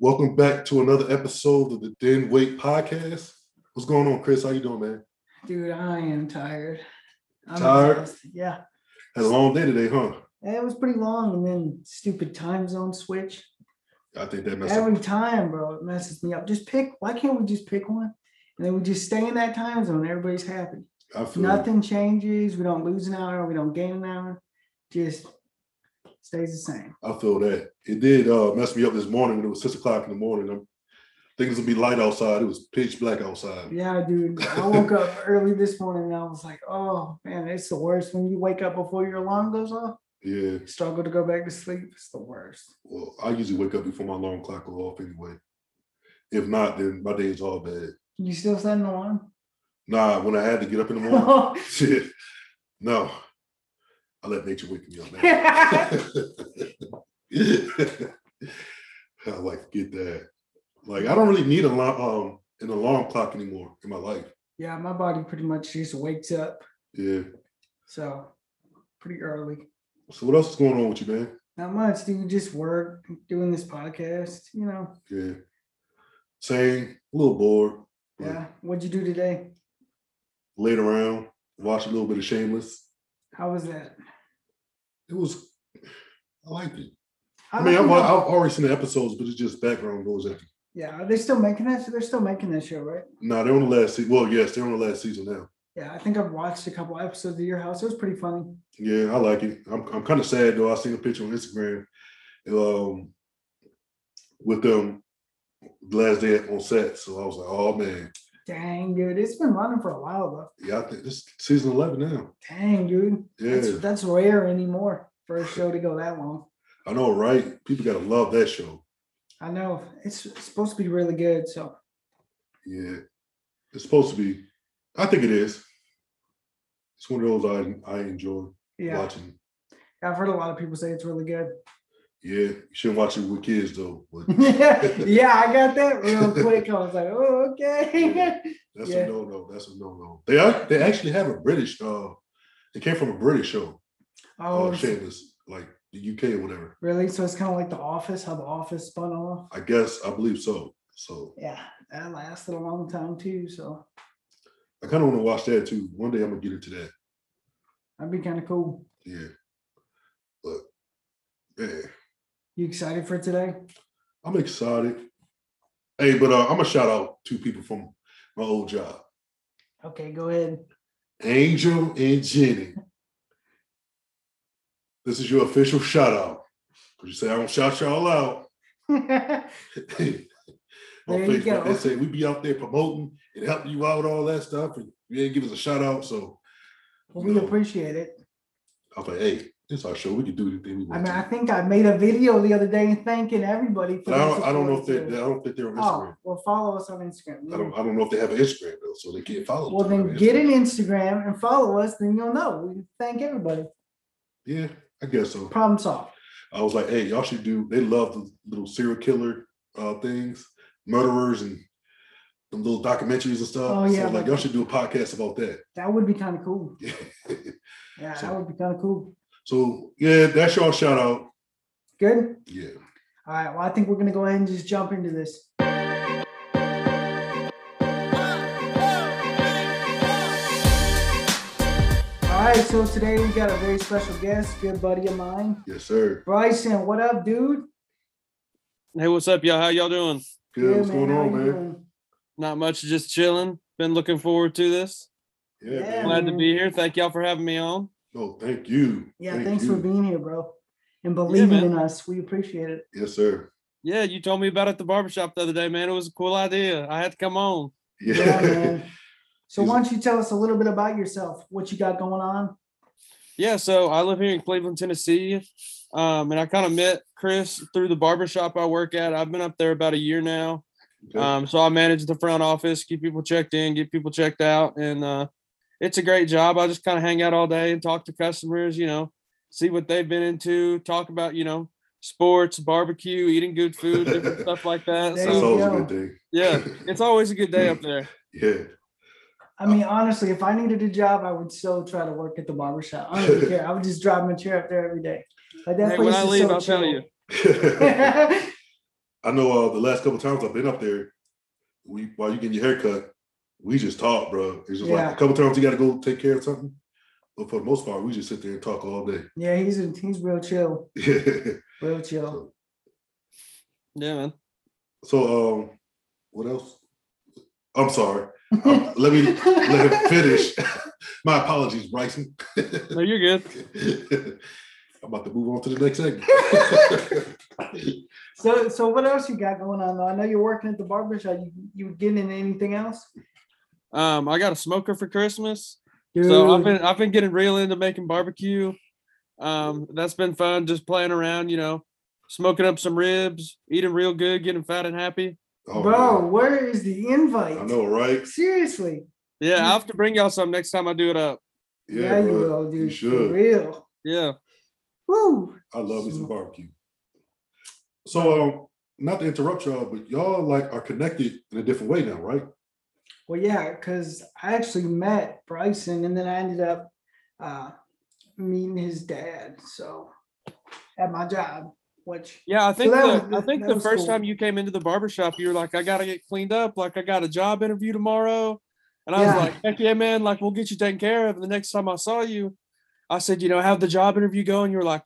Welcome back to another episode of the Then Wait Podcast. What's going on, Chris? How you doing, man? Dude, I am tired. I'm Tired? exhausted. Yeah. Had a long day today, huh? It was pretty long and then stupid time zone switch. I think that messed up. Every time, bro, it messes me up. Just pick, why can't we just pick one? And then we just stay in that time zone. Everybody's happy. I feel you. Nothing changes. We don't lose an hour. We don't gain an hour. Just stays the same. I feel that. It did uh, mess me up this morning when it was six o'clock in the morning. I'm thinking it's gonna be light outside. It was pitch black outside. Yeah, dude. I woke up early this morning and I was like, oh man, it's the worst when you wake up before your alarm goes off. Yeah. Struggle to go back to sleep. It's the worst. Well, I usually wake up before my alarm clock go off anyway. If not, then my day is all bad. You still set an alarm? Nah, when I had to get up in the morning, shit. No. I let nature wake me up, man. I like get that. Like I don't really need a lot um an alarm clock anymore in my life. yeah, my body pretty much just wakes up. Yeah. So pretty early. So what else is going on with you, man? Not much, dude. Just work, doing this podcast, you know. Yeah. Same, a little bored. Yeah. What'd you do today? Laid around, watched a little bit of Shameless. How was that? It was I liked it. I I mean, I've. I've already seen the episodes, but it's just background noise. After. yeah, are they still making that? They're still making that show, right? No, they're on the last season. Well, yes, they're on the last season now. Yeah, I think I've watched a couple episodes of Your House. It was pretty funny. Yeah, I like it. I'm I'm kind of sad though. I seen a picture on Instagram, um, with them last day on set. So I was like, oh man, Dang, dude. It's been running for a while though. yeah, I think this season eleven now. Dang, dude. That's Yeah, that's rare anymore for a show to go that long. I know, right? People gotta love that show. I know. It's, it's supposed to be really good. So Yeah, it's supposed to be. I think it is. It's one of those I I enjoy yeah. watching. I've heard a lot of people say it's really good. Yeah, you shouldn't watch it with kids though. But yeah, I got that real quick. I was like, oh, okay. that's Yeah. a no no. That's a no no. They are, they actually have a British. Uh, it came from a British show. oh, uh, Shameless, like the UK or whatever. really? So it's kind of like The Office, how The Office spun off. I guess I believe so. So Yeah, that lasted a long time too. So I kind of want to watch that too. One day I'm gonna get into that. that'd be kind of cool. Yeah, but yeah, You excited for today? I'm excited. Hey, but uh, I'm gonna shout out two people from my old job, Okay, go ahead. Angel and Jenny. This is your official shout out. Cause you say I don't shout y'all out. on Their Facebook. They say we be out there promoting and helping you out, all that stuff, and you didn't give us a shout out. So well, we No. appreciate it. I was like, hey, this our show. We can do anything we I mean, to. I think I made a video the other day thanking everybody for I don't, I don't know if they, I don't think they're on Instagram. Oh, well, follow us on Instagram. I don't, I don't know if they have an Instagram though, so they can't follow. Well, then get Instagram. an Instagram and follow us, then you'll know. We thank everybody. Yeah, I guess so. Problem solved. I was like, hey, y'all should do. They love the little serial killer uh things, murderers, and the little documentaries and stuff. Oh, yeah, so like like- y'all should do a podcast about that. That would be kind of cool. Yeah, So- that would be kind of cool. So yeah, that's y'all shout out. Good. Yeah. All right. Well, I think we're gonna go ahead and just jump into this. All right. So today we got a very special guest, good buddy of mine, Yes, sir. Bryson. What up, dude? Hey, what's up, y'all? How y'all doing? Good. What's going on, man? doing? Not much, just chilling. Been looking forward to this. Yeah, Yeah, man. Glad to be here. Thank y'all for having me on. No, thank you. Yeah. Thank thanks you. for being here, bro, and believing man. in us. We appreciate it. Yes, sir. Yeah, you told me about it at the barbershop the other day, man. It was a cool idea. I had to come on. Yeah. Yeah, man. So why don't you tell us a little bit about yourself? What you got going on? Yeah, so I live here in Cleveland, Tennessee. Um, and I kind of met Chris through the barbershop I work at. I've been up there about a year now. Okay. Um, so I manage the front office, keep people checked in, get people checked out, and uh, it's a great job. I just kind of hang out all day and talk to customers, you know, see what they've been into, talk about, you know, sports, barbecue, eating good food, different stuff like that. There That's So always a good thing. yeah, it's always a good day up there. Yeah. I mean, honestly, if I needed a job, I would still try to work at the barbershop. I don't even care. I would just drive my chair up there every day. Like that Hey, place when I is leave, so I'll tell chill. you. I know uh, the last couple times I've been up there, we while you getting your hair cut, we just talk, bro. It's just Yeah. like a couple times you got to go take care of something, but for the most part, we just sit there and talk all day. Yeah, he's he's real chill, so, real chill. Yeah, man. So, um, what else? I'm sorry. Um, let me let him finish. My apologies, Bryson. No, you're good. I'm about to move on to the next segment. So so what else you got going on? though? I know you're working at the barber shop. You you getting into anything else? Um, I got a smoker for Christmas. So I've been I've been getting real into making barbecue. Um, that's been fun, just playing around, you know, smoking up some ribs, eating real good, getting fat and happy. Oh, bro, man. where is the invite? I know, right? Seriously. Yeah, I'll have to bring y'all some next time I do it up. Yeah, you will, dude. You For should. real. Yeah. Woo. I love me some barbecue. So, um, not to interrupt y'all, but y'all like are connected in a different way now, right? Well, yeah, because I actually met Bryson and then I ended up uh, meeting his dad. So at my job, which Yeah, I think that the, was- I think the first cool. time you came into the barbershop, you were like, I gotta get cleaned up, like I got a job interview tomorrow. And I was like, heck yeah, man, like we'll get you taken care of. And the next time I saw you, I said, you know, have the job interview going. You were like,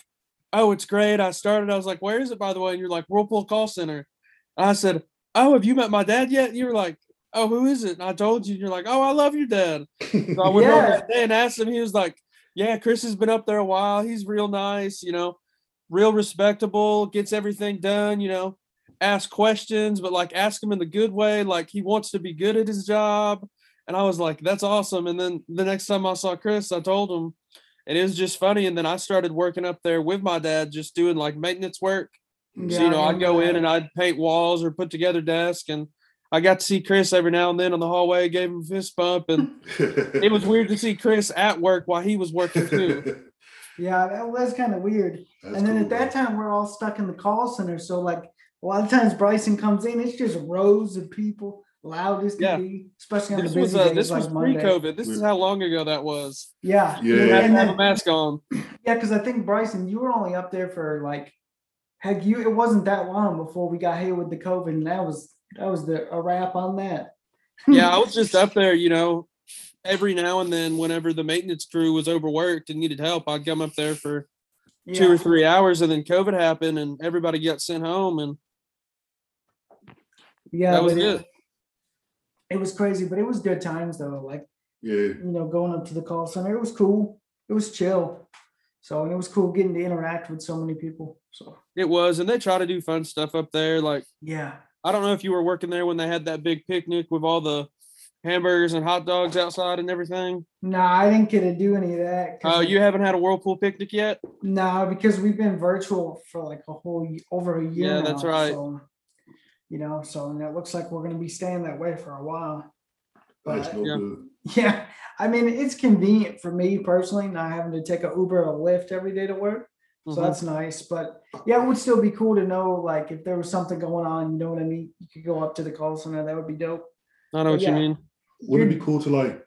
Oh, it's great. I started. I was like, Where is it, by the way? And you're like, Whirlpool call center. And I said, Oh, have you met my dad yet? And you were like, Oh, who is it? And I told you, and you're like, Oh, I love your dad. So I went over Yeah. that day and asked him. He was like, "Yeah, Chris has been up there a while. He's real nice, you know, real respectable. Gets everything done, you know. Ask questions, but like ask him in the good way. Like he wants to be good at his job." And I was like, "That's awesome." And then the next time I saw Chris, I told him, and it was just funny. And then I started working up there with my dad, just doing like maintenance work. yeah, so you know, I'd go in and I'd paint walls or put together desks, and I got to see Chris every now and then on the hallway. Gave him a fist bump and it was weird to see Chris at work while he was working too. yeah, that was kind of weird. That's and then cool, at that bro. time, we're all stuck in the call center. So like a lot of times Bryson comes in, it's just rows of people, loud as Yeah. can be, especially on This the was uh, days this was like Monday. pre-COVID. This is how long ago that was. Yeah, Yeah. Yeah. had to and have a mask on. yeah, because I think Bryson, you were only up there for like, heck, you it wasn't that long before we got hit with the COVID, and that was that was the a wrap on that. Yeah, I was just up there, you know, every now and then whenever the maintenance crew was overworked and needed help, I'd come up there for two or three hours and then COVID happened and everybody got sent home and Yeah, that was but it- it. It was crazy, but it was good times though. Like Yeah, you know, going up to the call center, it was cool. It was chill. So and it was cool getting to interact with so many people. So It was. And they try to do fun stuff up there. Like yeah, I don't know if you were working there when they had that big picnic with all the hamburgers and hot dogs outside and everything. No, I didn't get to do any of that. Oh, uh, I- you haven't had a whirlpool picnic yet? No, because we've been virtual for like a whole over a year. Yeah, that's right. So, you know, so and it looks like we're gonna be staying that way for a while. that's But no Yeah. good. yeah, I mean, it's convenient for me personally, not having to take a Uber or a Lyft every day to work. So Mhm. that's nice. But yeah, it would still be cool to know like if there was something going on, you know what I mean? You could go up to the call center. That would be dope. I know what yeah. you mean. Wouldn't it be cool to like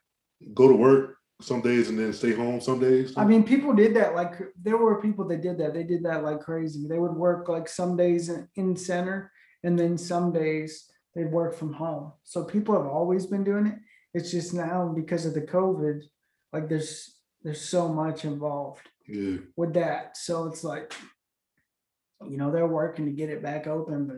go to work some days and then stay home some days? I mean, people did that. Like there were people that did that. They did that like crazy. They would work like some days in, in center, and then some days they'd work from home. So people have always been doing it. It's just now because of the COVID, like there's there's so much involved yeah, with that. So it's like, you know, they're working to get it back open, but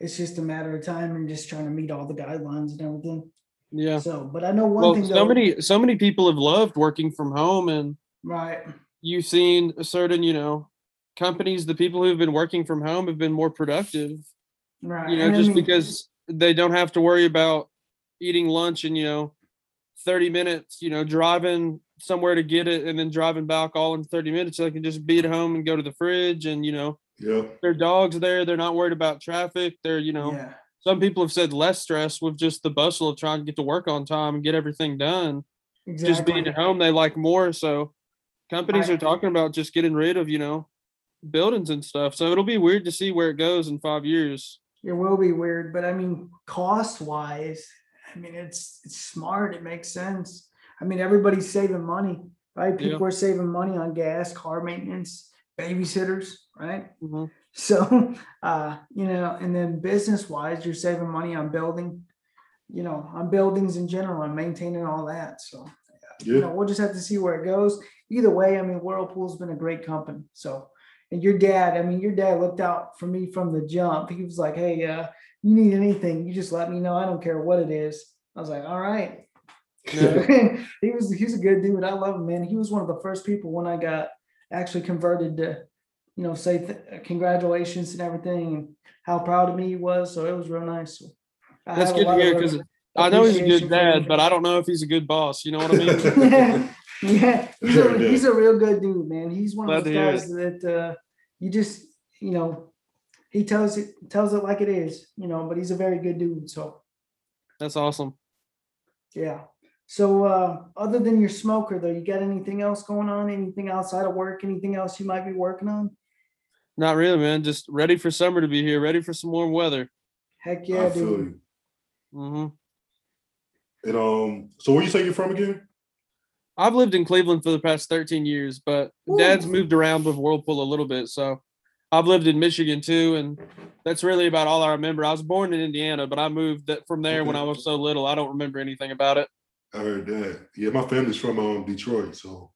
it's just a matter of time and just trying to meet all the guidelines and everything. Yeah. So, but I know one Well, thing. so though- many so many people have loved working from home and right? you've seen a certain, you know, companies, the people who've been working from home have been more productive, Right. you know, and I just mean- because they don't have to worry about eating lunch and, you know, 30 minutes, you know, driving somewhere to get it and then driving back all in 30 minutes. They can just be at home and go to the fridge and, you know, yeah. their dogs there. They're not worried about traffic. They're, you know, yeah. some people have said less stress with just the bustle of trying to get to work on time and get everything done. Exactly. just being at home they like more so companies I- are talking about just getting rid of you know buildings and stuff so it'll be weird to see where it goes in five years It will be weird, but I mean, cost wise, I mean, it's it's smart. It makes sense. I mean, everybody's saving money, right? Yeah. People are saving money on gas, car maintenance, babysitters, right? Mhm. So, uh, you know, and then business wise, you're saving money on building, you know, on buildings in general and maintaining all that. So, you Yeah, know, we'll just have to see where it goes. Either way, I mean, Whirlpool's been a great company. So, and your dad, I mean, your dad looked out for me from the jump. He was like, "Hey, uh, you need anything, you just let me know. I don't care what it is." I was like, "All right." he was he's a good dude. I love him, man. He was one of the first people when I got actually converted to, you know, say th- congratulations and everything, and how proud of me he was. So it was real nice. I That's good to hear because I know he's a good dad, but I don't know if he's a good boss. You know what I mean? yeah, he's Sure a, he's, a real good dude, man. He's one Glad of those guys that uh, you just, you know, he tells it tells it like it is, you know. But he's a very good dude. So That's awesome. yeah. So uh, other than your smoker, though, you got anything else going on? Anything outside of work? Anything else you might be working on? Not really, man. Just ready for summer to be here. Ready for some warm weather. Heck I yeah, feel dude. you. hmm And um, so where you say you're from again? I've lived in Cleveland for the past 13 years, but dad's moved around with Whirlpool a little bit. So I've lived in Michigan too. And that's really about all I remember. I was born in Indiana, but I moved from there when I was so little. I don't remember anything about it. I heard that. Yeah, my family's from um Detroit, so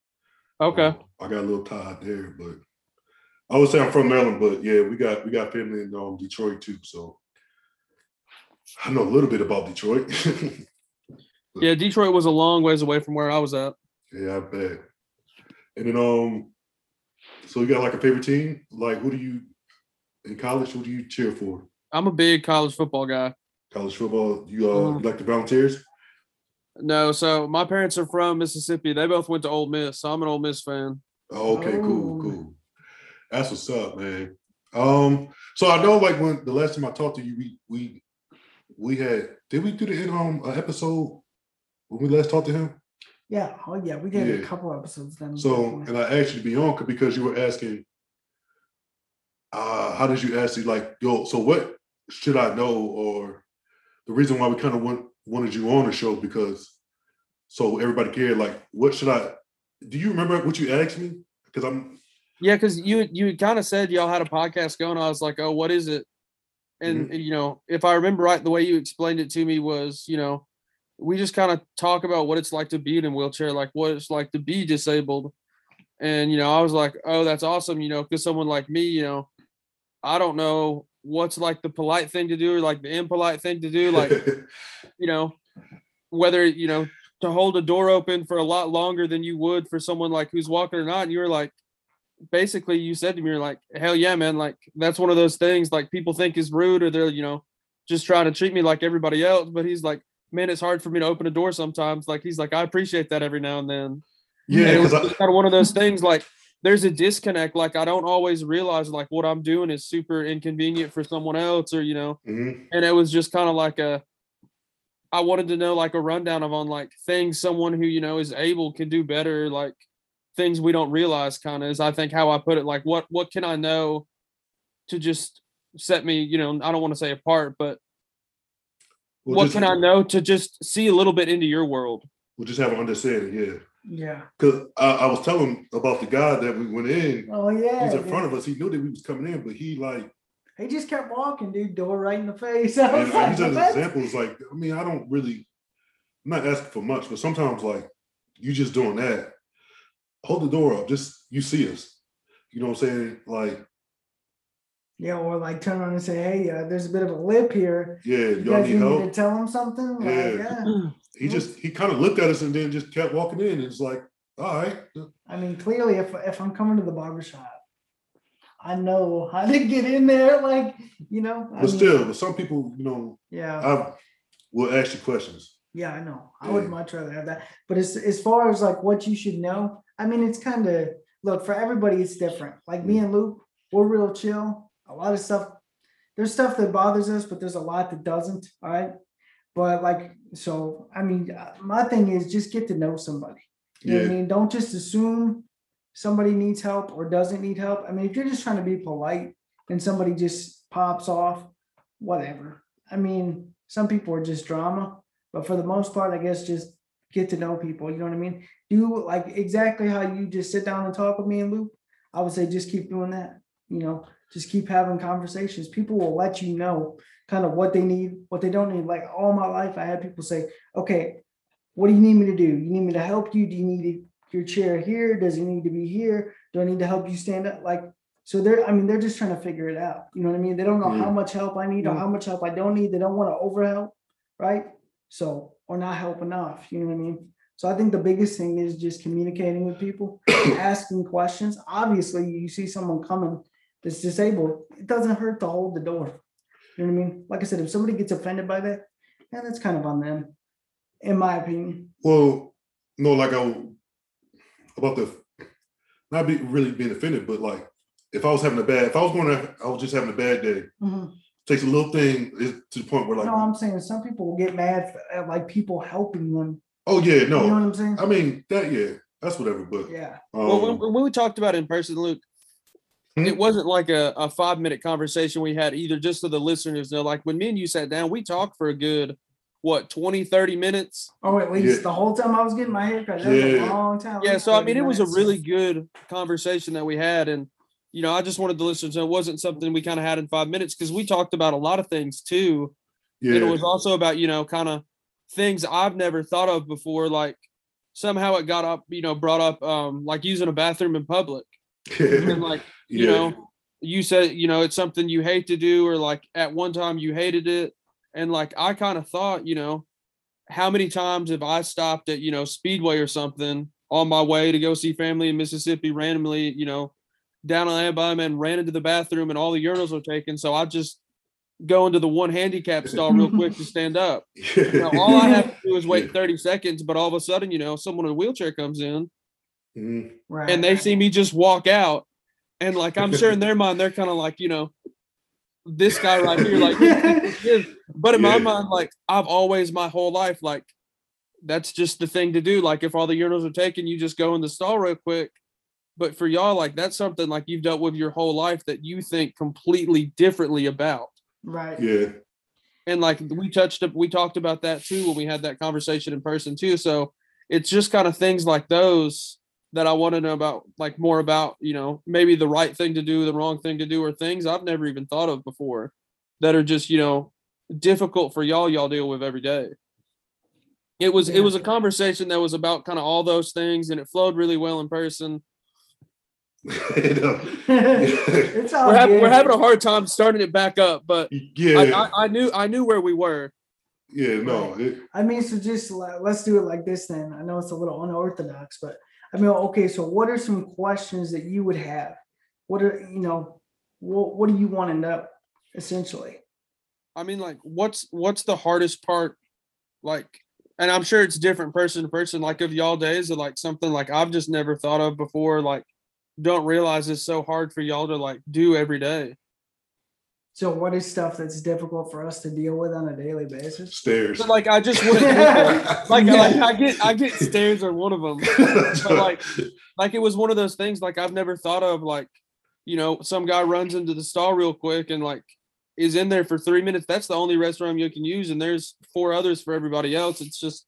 Okay. um, I got a little tied there, but I would say I'm from Maryland, but yeah, we got we got family in um Detroit too, so I know a little bit about Detroit. Yeah, Detroit was a long ways away from where I was at. yeah, I bet. And then um, so you got like a favorite team? Like, who do you in college? Who do you cheer for? I'm a big college football guy. College football? You uh, you like the Volunteers? No, so my parents are from Mississippi. They both went to Ole Miss, so I'm an Ole Miss fan. Oh, okay, cool, Oh. cool. That's what's up, man. Um, so I know like when the last time I talked to you, we we we had did we do the in home uh, episode when we last talked to him? Yeah. Oh yeah, we did a couple episodes then. So and I asked you to be on because you were asking uh how did you ask you like yo, so what should I know or the reason why we kind of want wanted you on the show because so everybody cared like what should I do you remember what you asked me? Because I'm Yeah, because you you kind of said y'all had a podcast going. I was like, oh, what is it? And mm-hmm. you know, if I remember right, the way you explained it to me was, you know, we just kind of talk about what it's like to be in a wheelchair, like what it's like to be disabled. And you know, I was like, oh, that's awesome. You know, because someone like me, you know, I don't know what's like the polite thing to do or like the impolite thing to do, like you know, whether you know to hold a door open for a lot longer than you would for someone like who's walking or not. And you were like, basically, you said to me, you're like, hell yeah, man, like that's one of those things like people think is rude or they're you know just trying to treat me like everybody else. But he's like, man, it's hard for me to open a door sometimes. Like he's like, I appreciate that every now and then. yeah, And it was I kind of one of those things like there's a disconnect. Like I don't always realize like what I'm doing is super inconvenient for someone else or you know Mhm. and it was just kind of like a i wanted to know like a rundown of on like things someone who you know is able can do better like things we don't realize kind of is i think how i put it like what what can i know to just set me you know i don't want to say apart but Well, what just- can i know to just see a little bit into your world We'll just have an understanding, yeah. Yeah. Because I, I was telling him about the guy that we went in. Oh yeah. He's in yeah. front of us. He knew that we was coming in, but he like, He just kept walking, dude. Door right in the face. I and was I like, use an example. It's like, I mean, I don't really, I'm not asking for much, but sometimes like you just doing that, hold the door up. Just you see us. You know what I'm saying? Like, Yeah, or like turn around and say, "Hey, uh, there's a bit of a lip here. yeah, You y'all guys need need me to tell him something?" Like, Yeah. yeah. He just he kind of looked at us and then just kept walking in. and It's like, all right, I mean, clearly, if if I'm coming to the barbershop I know how to get in there. Like, you know. I but mean, still, some people, you know, yeah, I will ask you questions. yeah, I know. I would Yeah. much rather have that. But as as far as like what you should know, I mean, it's kind of look for everybody. It's different. Like me and Luke, we're real chill. A lot of stuff. There's stuff that bothers us, but there's a lot that doesn't. All right. But like, so I mean, uh, my thing is just get to know somebody. You know what I mean? Don't just assume somebody needs help or doesn't need help. I mean, if you're just trying to be polite and somebody just pops off, whatever. I mean, some people are just drama, but for the most part, I guess just get to know people. You know what I mean? Do like exactly how you just sit down and talk with me and Luke. I would say just keep doing that. You know, just keep having conversations. People will let you know kind of what they need, what they don't need. Like all my life, I had people say, okay, what do you need me to do? You need me to help you? Do you need your chair here? Does it need to be here? Do I need to help you stand up? Like, so they're, I mean, they're just trying to figure it out. You know what I mean? They don't know how much help I need or how much help I don't need. They don't want to overhelp, right? So, or not help enough, you know what I mean? So I think the biggest thing is just communicating with people, asking questions. Obviously, you see someone coming that's disabled, it doesn't hurt to hold the door. You know what I mean? Like I said, if somebody gets offended by that, yeah, that's kind of on them, in my opinion. Well, no, like I about the not be really being offended, but like if I was having a bad, if I was going to, I was just having a bad day. Takes a little thing to the point where like, No, I'm saying some people will get mad at like people helping them. oh yeah, no. You know what I'm saying? I mean that yeah, that's whatever. But Yeah. Well, um, when, when we talked about it in person, Luke? It wasn't like a, a five minute conversation we had either, just so the listeners know. Like when me and you sat down, we talked for a good, what, 20, 30 minutes? Oh, at least Yeah. the whole time I was getting my haircut. That was a Yeah. long time. Yeah. So, I mean, it was a really good conversation that we had. And, you know, I just wanted the listeners to know it wasn't something we kind of had in five minutes because we talked about a lot of things too. yeah, And it was also about, you know, kind of things I've never thought of before. Like somehow it got up, you know, brought up um like using a bathroom in public. And like, you yeah, know, you said, you know, it's something you hate to do, or like at one time you hated it. And like I kind of thought, you know, how many times have I stopped at, you know, Speedway or something on my way to go see family in Mississippi randomly, you know, down on Alabama and ran into the bathroom and all the urinals were taken. So I just go into the one handicap stall real quick to stand up. You know, all I have to do is wait 30 seconds, but all of a sudden, you know, someone in a wheelchair comes in Mhm. Right. and they see me just walk out. And like I'm sure in their mind, they're kind of like, you know, this guy right here, like who do this but in my Yeah. mind, like I've always my whole life, like that's just the thing to do. Like if all the urinals are taken, you just go in the stall real quick. But for y'all, like that's something like you've dealt with your whole life that you think completely differently about. right. yeah, And like we touched up, we talked about that too when we had that conversation in person too. So it's just kind of things like those that I want to know about, like more about, you know, maybe the right thing to do, the wrong thing to do, or things I've never even thought of before that are just, you know, difficult for y'all, y'all deal with every day. It was, it was a conversation that was about kind of all those things and it flowed really well in person. It's all We're, having we're having a hard time starting it back up, but yeah, I, I, I knew, I knew where we were. yeah, no, it, I mean, so just like, let's do it like this then. I know it's a little unorthodox, but I mean, okay, so what are some questions that you would have? What are, you know, what, what do you want to know essentially? I mean, like, what's what's the hardest part? Like, and I'm sure it's different person to person. Like, of y'all days, or like something like I've just never thought of before. Like, don't realize it's so hard for y'all to like do every day. So what is stuff that's difficult for us to deal with on a daily basis? stairs. But like, I just wouldn't think of- like, like I get I get stairs are one of them. But like, like it was one of those things like I've never thought of. Like, you know, some guy runs into the stall real quick and like is in there for three minutes. That's the only restroom you can use, and there's four others for everybody else. It's just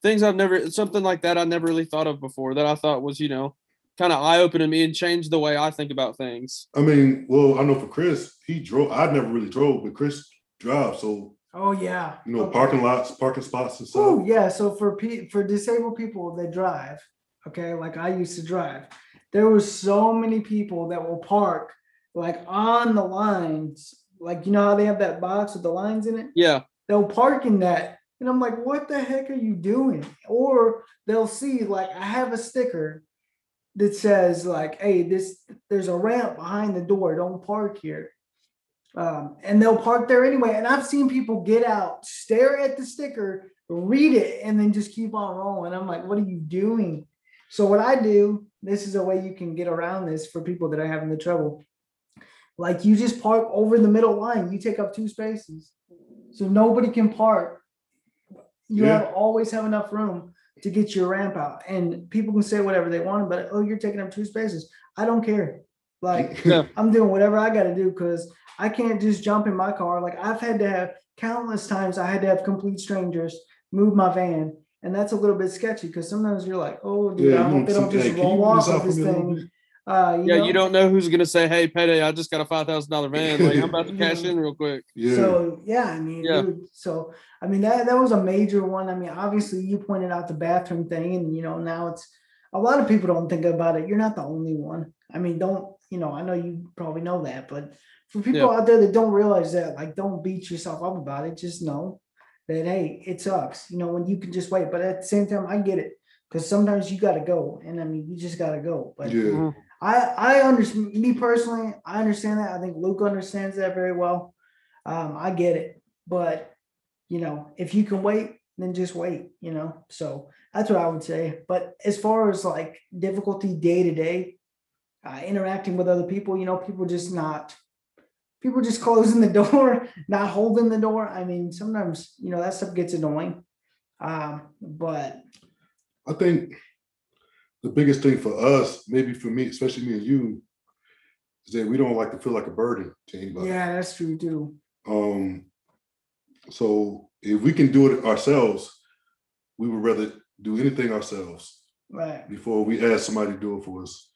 things I've never something like that I never really thought of before that I thought was you know kind of eye opening me and changed the way I think about things. I mean, well, I know for Chris, he drove. I never really drove, but Chris drives, so Oh, yeah. you know, Okay. parking lots, parking spots, and stuff. Oh, yeah. So for pe- for disabled people that drive, okay, like I used to drive, there was so many people that will park like on the lines. Like you know how they have that box with the lines in it? Yeah, They'll park in that. And I'm like, what the heck are you doing? Or they'll see like I have a sticker that says like, hey, this there's a ramp behind the door. Don't park here. Um, and they'll park there anyway. And I've seen people get out, stare at the sticker, read it, and then just keep on rolling. I'm like, what are you doing? So what I do, this is a way you can get around this for people that are having the trouble. Like you just park over the middle line. You take up two spaces. So nobody can park. You Yeah. have always have enough room to get your ramp out. And people can say whatever they want, but oh, you're taking up two spaces. I don't care. Like Yeah. I'm doing whatever I gotta do because I can't just jump in my car. Like I've had to have countless times I had to have complete strangers move my van. And that's a little bit sketchy because sometimes you're like, oh dude, Yeah, I hope they don't just hey, can you roll off this of this thing. Bit? Uh, Yeah, know? you don't know who's gonna say, "Hey, payday! I just got a five thousand dollar van. Like I'm about to cash in real quick." Yeah. So yeah, I mean, Yeah. dude, so I mean that that was a major one. I mean, obviously you pointed out the bathroom thing, and you know now it's a lot of people don't think about it. You're not the only one. I mean, don't you know? I know you probably know that, but for people out there that don't realize that, like, don't beat yourself up about it. Just know that hey, it sucks. You know when you can just wait, but at the same time, I get it because sometimes you got to go, and I mean you just got to go. But yeah. I I understand me personally. I understand that. I think Luke understands that very well. Um, I get it, but you know, if you can wait, then just wait. You know, so that's what I would say. But as far as like difficulty day to day, interacting with other people, you know, people just not people just closing the door, not holding the door. I mean, sometimes you know that stuff gets annoying. Um, but I think the biggest thing for us, maybe for me, especially me and you, is that we don't like to feel like a burden to anybody. yeah, that's true too. Um, so if we can do it ourselves, we would rather do anything ourselves Right. before we ask somebody to do it for us.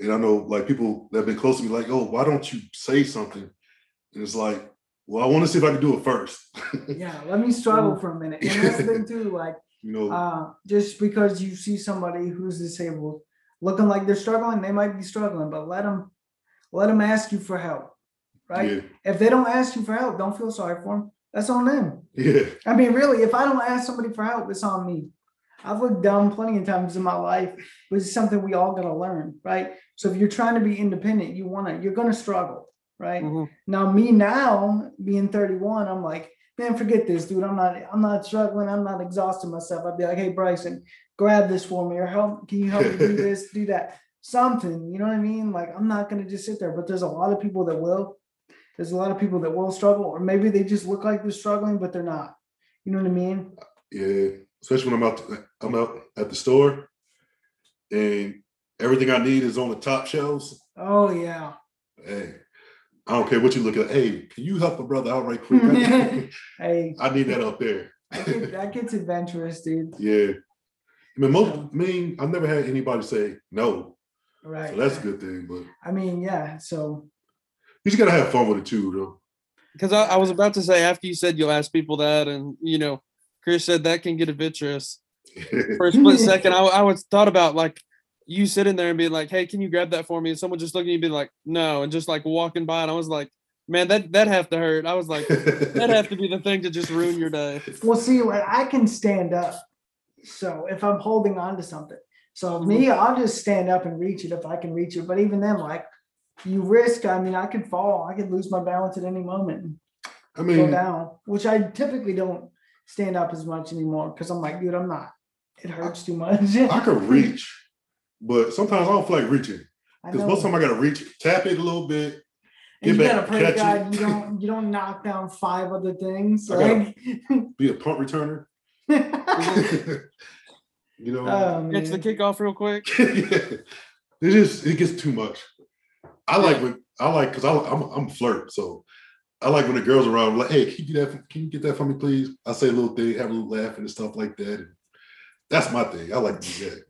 And I know like people that have been close to me, like, oh, why don't you say something? And it's like, well, I want to see if I can do it first. Yeah, let me struggle for a minute. And that's the thing too, like you know, uh, just because you see somebody who's disabled looking like they're struggling, they might be struggling, but let them let them ask you for help, right? yeah, If they don't ask you for help, don't feel sorry for them. That's on them. yeah, I mean, really, if I don't ask somebody for help, it's on me. I've looked dumb plenty of times in my life, but it's something we all gotta learn, right? So if you're trying to be independent, you wanna, you're gonna struggle, right? Mhm. Now, me now being 31, I'm like, man, forget this, dude. I'm not, I'm not struggling. I'm not exhausting myself. I'd be like, hey, Bryson, grab this for me, or help. Can you help me do this, do that? Something, you know what I mean? Like, I'm not gonna just sit there. But there's a lot of people that will. There's a lot of people that will struggle, or maybe they just look like they're struggling, but they're not. You know what I mean? yeah. Especially when I'm out, I'm out at the store, and everything I need is on the top shelves. Oh yeah. Hey, I don't care what you look at. Hey, can you help a brother out right quick? Hey, I need that up there. that, get, that gets adventurous, dude. Yeah. I mean, most, So- I mean, I've never had anybody say no, Right. so that's a good thing. But I mean, yeah. So you just gotta have fun with it too, though. Because I, I was about to say after you said you'll ask people that, and you know, Chris said that can get adventurous. For a split second, I, I was thought about like you sitting there and being like, "Hey, can you grab that for me?" And someone just looking at you, being like, "No," and just like walking by, and I was like, "Man, that that have to hurt." I was like, "That have to be the thing to just ruin your day." Well, see, like I can stand up. So if I'm holding on to something, so me, mm-hmm. I'll just stand up and reach it if I can reach it. But even then, like you risk, I mean, I could fall, I could lose my balance at any moment and I go mean, down, which I typically don't stand up as much anymore because I'm like, dude, I'm not. It hurts too much. I could reach, but sometimes I don't feel like reaching because most of the time I gotta reach, tap it a little bit. and get you back, gotta pray to catch God it. you don't you don't knock down five other things. I Like, Be a punt returner. you know, oh, Get the kickoff real quick. it just it gets too much. I like when I like because I'm I'm a flirt, so I like when the girls around. Like, hey, can you get that? for- Can you get that for me, please? I say a little thing, have a little laugh and stuff like that. And that's my thing. I like to do that.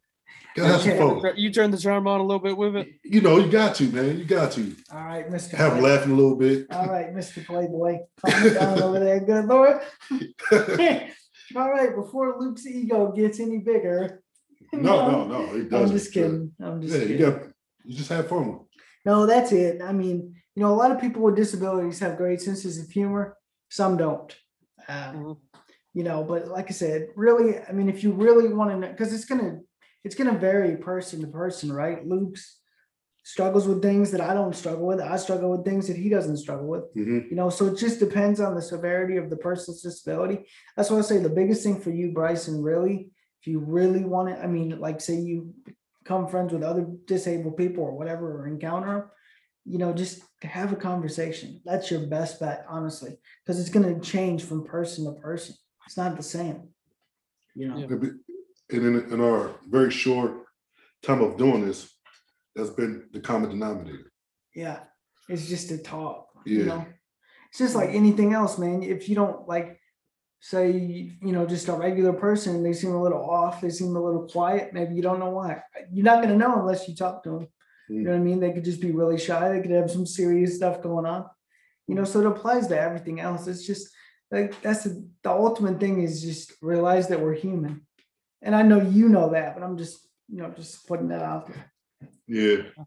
Gotta have some fun. You turn the charm on a little bit with it. You know, you got to, man. You got to All right, Mr. have them Play- laughing a little bit. All right, Mr. Playboy. Calm it down over there, good Lord. All right, before Luke's ego gets any bigger. no, no, no. It I'm just kidding. I'm just Yeah, you kidding. got. You just have fun. with it. No, that's it. I mean, you know, a lot of people with disabilities have great senses of humor. Some don't. Uh, Mhm. you know, but like I said, really, I mean, if you really want to know, because it's gonna, it's gonna vary person to person, right? Luke's struggles with things that I don't struggle with. I struggle with things that he doesn't struggle with. Mhm. You know, so it just depends on the severity of the person's disability. That's why I say the biggest thing for you, Bryson, really, if you really want to, I mean, like say you become friends with other disabled people or whatever, or encounter them, you know, just have a conversation. That's your best bet, honestly, because it's going to change from person to person. It's not the same. You know, Yeah. And in, in our very short time of doing this, that's been the common denominator. yeah, it's just a talk. Yeah. You know, it's just like anything else, man. If you don't like, say, you know, just a regular person, they seem a little off, they seem a little quiet. Maybe you don't know why. You're not gonna know unless you talk to them. You know what I mean? They could just be really shy. They could have some serious stuff going on. You know, so it applies to everything else. It's just like that's the, the ultimate thing is just realize that we're human. And I know you know that, but I'm just, you know, just putting that out there. Yeah.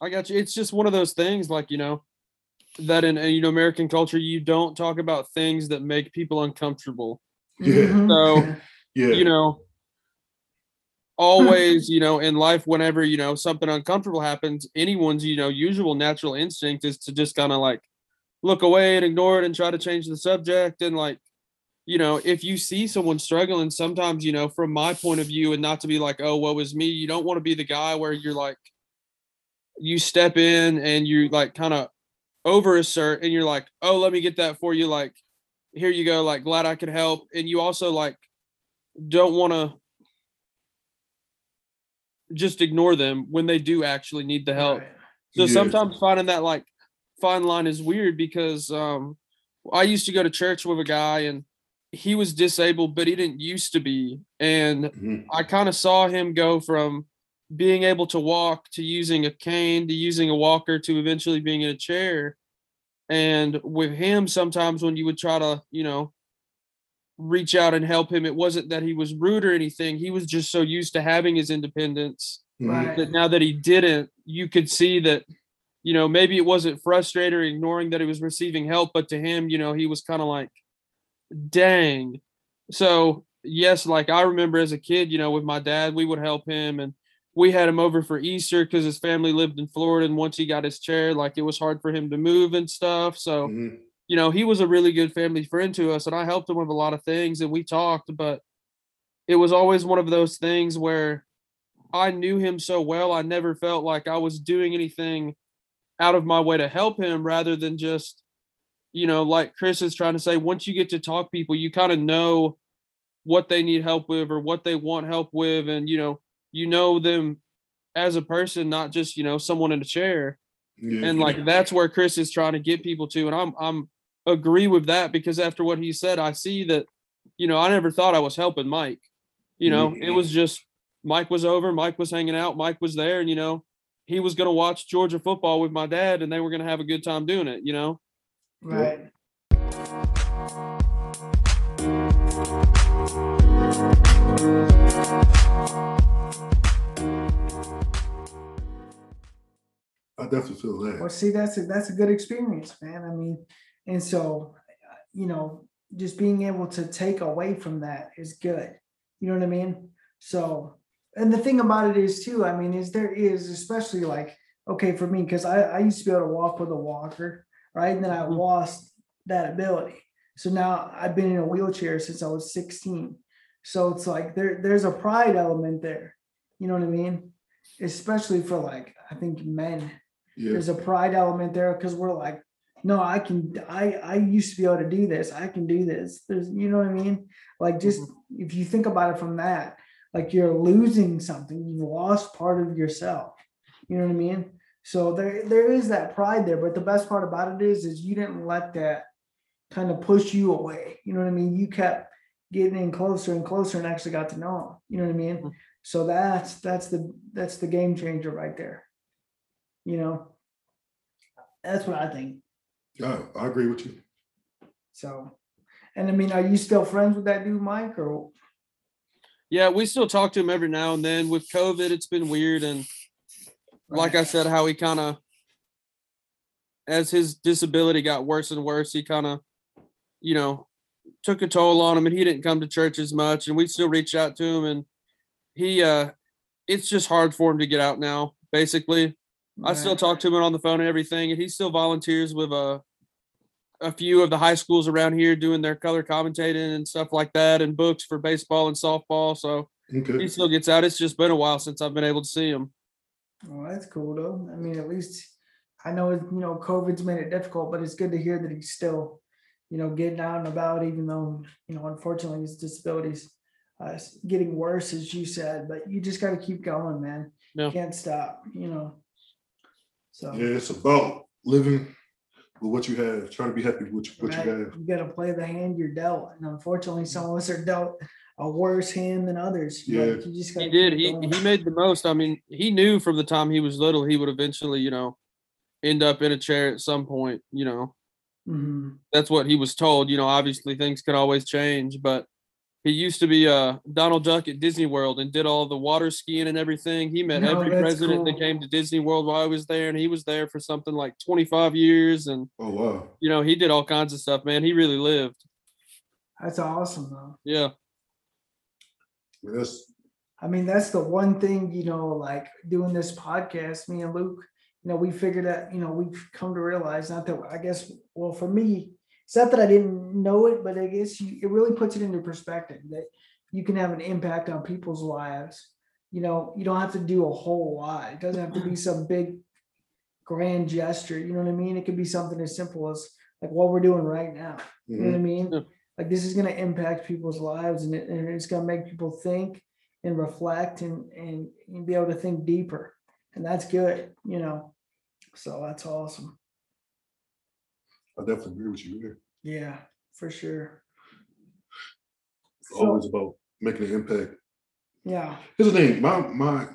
I got you. It's just one of those things, like you know, that in you know American culture, you don't talk about things that make people uncomfortable. Yeah. Mhm. So Yeah. you know, always you know in life, whenever you know something uncomfortable happens, anyone's you know usual natural instinct is to just kind of like look away and ignore it and try to change the subject and like you know if you see someone struggling sometimes you know from my point of view and not to be like oh what was me you don't want to be the guy where you're like you step in and you like kind of over assert and you're like oh let me get that for you like here you go like glad i could help and you also like don't want to just ignore them when they do actually need the help Right. so Yeah. sometimes finding that like fine line is weird because um I used to go to church with a guy and he was disabled, but he didn't used to be. And Mhm. I kind of saw him go from being able to walk to using a cane to using a walker to eventually being in a chair. And with him, sometimes when you would try to, you know, reach out and help him, it wasn't that he was rude or anything. He was just so used to having his independence Mhm. Right. that now that he didn't, you could see that, you know, maybe it wasn't frustrated or ignoring that he was receiving help, but to him, you know, he was kind of like, dang. So, yes, like I remember as a kid, you know, with my dad, we would help him and we had him over for Easter because his family lived in Florida. And once he got his chair, like it was hard for him to move and stuff. So, Mhm. you know, he was a really good family friend to us, and I helped him with a lot of things, and we talked, but it was always one of those things where I knew him so well, I never felt like I was doing anything out of my way to help him rather than just, you know, like Chris is trying to say, once you get to talk people, you kind of know what they need help with or what they want help with, and you know, you know them as a person, not just, you know, someone in a chair Yeah. and like that's where Chris is trying to get people to and I'm I'm agree with that because after what he said I see that you know I never thought I was helping Mike you know it Mhm. was just Mike was over Mike was hanging out Mike was there and you know he was going to watch Georgia football with my dad and they were going to have a good time doing it you know Right. I definitely feel that. Well, see, that's a, that's a good experience, man. I mean, and so, uh, you know, just being able to take away from that is good. You know what I mean? So, and the thing about it is too, I mean, is there is especially like, okay, for me, because I, I used to be able to walk with a walker, right? And then I Mhm. lost that ability. So now I've been in a wheelchair since I was 16. So it's like there, there's a pride element there. You know what I mean? Especially for like, I think men Yeah. there's a pride element there because we're like no i can i i used to be able to do this i can do this there's you know what i mean like just if you think about it from that like you're losing something you've lost part of yourself you know what i mean so there there is that pride there but the best part about it is is you didn't let that kind of push you away. You know what i mean? You kept getting in closer and closer and actually got to know him you know what i mean? Mhm. so that's that's the that's the game changer right there. You know? That's what i think. Yeah, I agree with you. so and i mean are you still friends with that dude mike or? Yeah we still talk to him every now and then. With covid it's been weird and like I said, how he kind of, as his disability got worse and worse, he kind of, you know, took a toll on him, and he didn't come to church as much. And we still reach out to him, and he, uh, it's just hard for him to get out now. Basically, I still talk to him on the phone and everything, and he still volunteers with a, a few of the high schools around here doing their color commentating and stuff like that, and books for baseball and softball. So Okay. he still gets out. It's just been a while since I've been able to see him. Well that's cool though i mean at least i know it you know covid's made it difficult but it's good to hear that he's still you know getting out and about even though you know unfortunately his disabilities uh s- getting worse as you said but you just got to keep going man Yeah. can't stop you know so Yeah, it's about living with what you have, trying to be happy with what you, what Right. you have. You gotta play the hand you're dealt, and unfortunately, some of us are dealt a worse hand than others. Yeah. Like, you just He gotta did. He going. he made the most. I mean, he knew from the time he was little he would eventually, you know, end up in a chair at some point. You know, Mhm. that's what he was told. You know, obviously things can always change, but he used to be uh Donald Duck at Disney World and did all the water skiing and everything. He met No, every that's president that came to Disney World while I was there, and he was there for something like 25 years. And Oh wow. you know, he did all kinds of stuff, man. He really lived. That's awesome though. Yeah. That's I mean, that's the one thing, you know, like doing this podcast, me and Luke, you know, we figured out, you know, we've come to realize not that I guess, well, for me, it's not that I didn't know it, but I guess you, it really puts it into perspective that you can have an impact on people's lives. You know, you don't have to do a whole lot. It doesn't have to be some big grand gesture. You know what I mean? It could be something as simple as like what we're doing right now. You know what I mm-hmm. mean? Yeah. Like this is gonna impact people's lives and, it, and it's gonna make people think and reflect and, and and be able to think deeper. And that's good, you know. So that's awesome. I definitely agree with you there. Yeah, for sure. It's So- always about making an impact. Yeah. Here's the thing, my my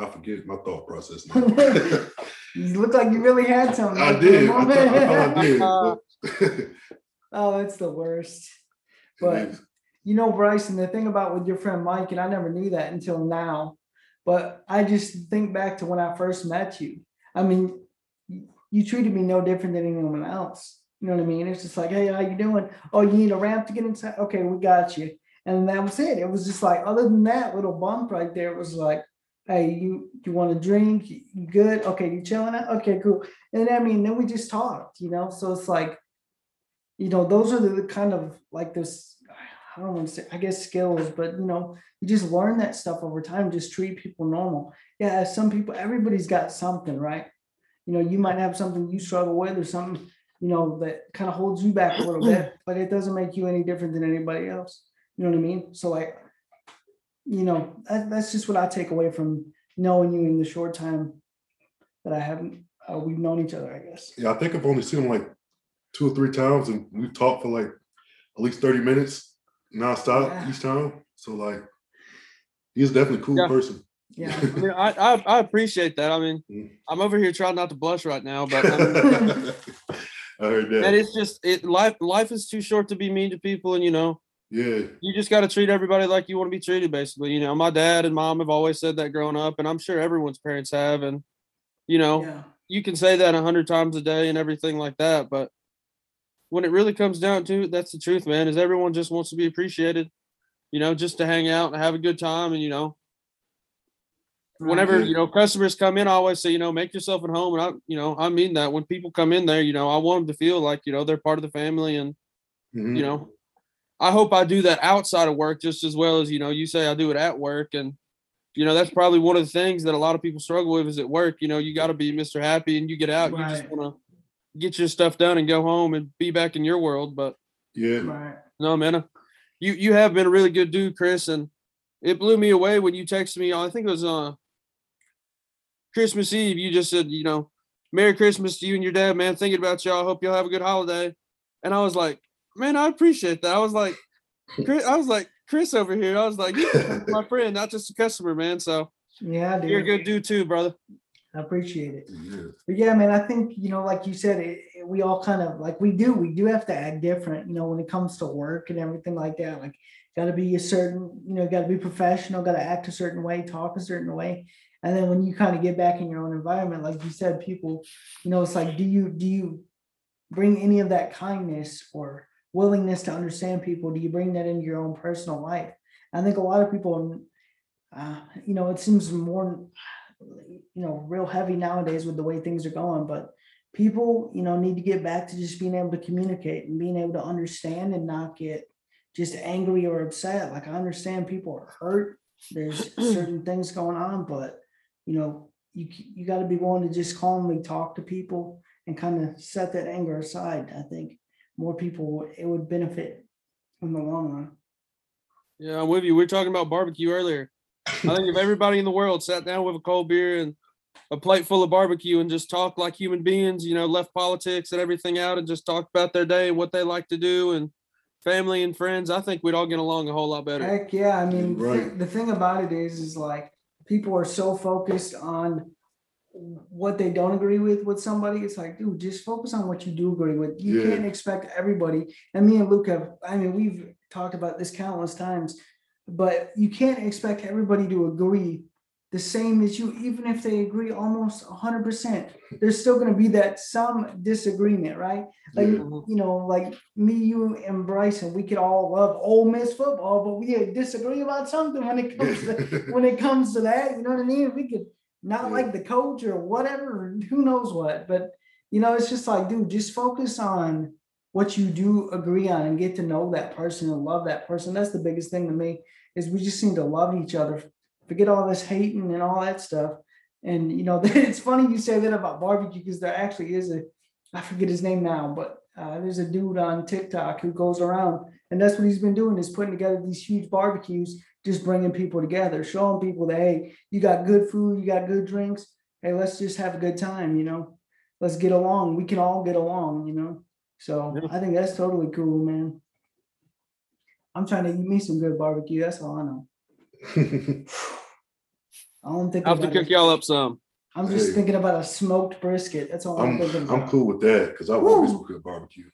I forget my thought process now. You look like you really had something. I there for a did. I thought, I thought I moment. did. Uh, oh, it's the worst. But you know, Bryson, the thing about with your friend Mike, and I never knew that until now, but I just think back to when I first met you. I mean, you- treated me no different than anyone else. You know what I mean? It's just like, hey, how you doing? Oh, you need a ramp to get inside? Okay, we got you. And that was it. It was just like, other than that little bump right there, it was like, hey, you you want to drink? You good? Okay, you chilling out? Okay, cool. And I mean, then we just talked, you know. So it's like, you know, those are the kind of like this. I don't want to say, I guess skills, but you know, you just learn that stuff over time. Just treat people normal. Yeah, some people, everybody's got something, right? You know, you might have something you struggle with or something, you know, that kind of holds you back a little bit, but it doesn't make you any different than anybody else. You know what I mean? So like, you know, that, that's just what I take away from knowing you in the short time that I haven't, uh, we've known each other, I guess. yeah, I think I've only seen like two or three times and we've talked for like at least 30 minutes nonstop Yeah. each time. So like he's definitely a cool Yeah. person. Yeah. I mean, I, I I appreciate that. I mean, Mm. I'm over here trying not to blush right now, but I mean, I heard that. and it's just it life life is too short to be mean to people, and you know, yeah. you just got to treat everybody like you want to be treated. Basically, you know, my dad and mom have always said that growing up, and I'm sure everyone's parents have, and you know, Yeah. you can say that a hundred times a day and everything like that, but when it really comes down to it, that's the truth, man. Is everyone just wants to be appreciated, you know, just to hang out and have a good time, and you know, whenever you know customers come in, I always say, you know, make yourself at home, and I, you know, I mean that when people come in there, you know, I want them to feel like you know they're part of the family, and Mhm. you know, I hope I do that outside of work just as well as you know you say I do it at work, and you know that's probably one of the things that a lot of people struggle with is at work. You know, you got to be Mr. Happy, and you get out, you just want to get your stuff done and go home and be back in your world, but. yeah. Right. No, man. uh, You you have been a really good dude, Chris, and it blew me away when you texted me. I think it was uh Christmas Eve. You just said, you know, Merry Christmas to you and your dad, man. Thinking about y'all. Hope y'all have a good holiday. And I was like, man, I appreciate that. I was like, Chris, I was like Chris over here. I was like, "You're my friend, not just a customer, man. So Yeah, dude. you're a good dude too, brother. I appreciate it. Yeah. But yeah, man, I think, you know, like you said, it, it- we all kind of like we do, we do have to act different, you know, when it comes to work and everything like that. Like, got to be a certain, you know, got to be professional, got to act a certain way, talk a certain way. And then when you kind of get back in your own environment, like you said, people, you know, it's like, do you, do you bring any of that kindness or willingness to understand people? Do you bring that into your own personal life? I think a lot of people, uh, you know, it seems more, you know, real heavy nowadays with the way things are going, but people, you know, need to get back to just being able to communicate and being able to understand and not get just angry or upset. Like I understand people are hurt. There's certain things going on, but you know, you you got to be willing to just calmly talk to people and kind of set that anger aside. I think more people it would benefit in the long run. Yeah, I'm with you. We were talking about barbecue earlier. I think if everybody in the world sat down with a cold beer and a plate full of barbecue and just talk like human beings, you know, left politics and everything out and just talk about their day and what they like to do and family and friends, I think we'd all get along a whole lot better. Heck yeah. I mean, Right. th- the thing about it is, is like people are so focused on what they don't agree with with somebody. It's like, dude, just focus on what you do agree with. You Yeah. can't expect everybody. And me and Luke have, I mean, we've talked about this countless times, but you can't expect everybody to agree the same as you, even if they agree almost hundred percent. There's still gonna be that some disagreement, right? Like, Yeah. Mhm. you know, like me, you, and Bryson, we could all love Ole Miss football, but we disagree about something when it comes to when it comes to that. You know what I mean? We could not Yeah. like the coach or whatever, or who knows what. But you know, it's just like, dude, just focus on what you do agree on and get to know that person and love that person. That's the biggest thing to me is we just seem to love each other. Forget all this hating and all that stuff. And you know, it's funny you say that about barbecue because there actually is a I forget his name now, but uh, there's a dude on TikTok who goes around, and that's what he's been doing is putting together these huge barbecues, just bringing people together, showing people that hey, you got good food, you got good drinks. Hey, let's just have a good time, you know. Let's get along. We can all get along, you know. So Yeah. I think that's totally cool, man. I'm trying to eat me some good barbecue. That's all I know. I don't think I have to about cook it. y'all up some. I'm just Hey. thinking about a smoked brisket. That's all I'm, I'm thinking about. I'm cool with that because I Woo. always cook barbecue.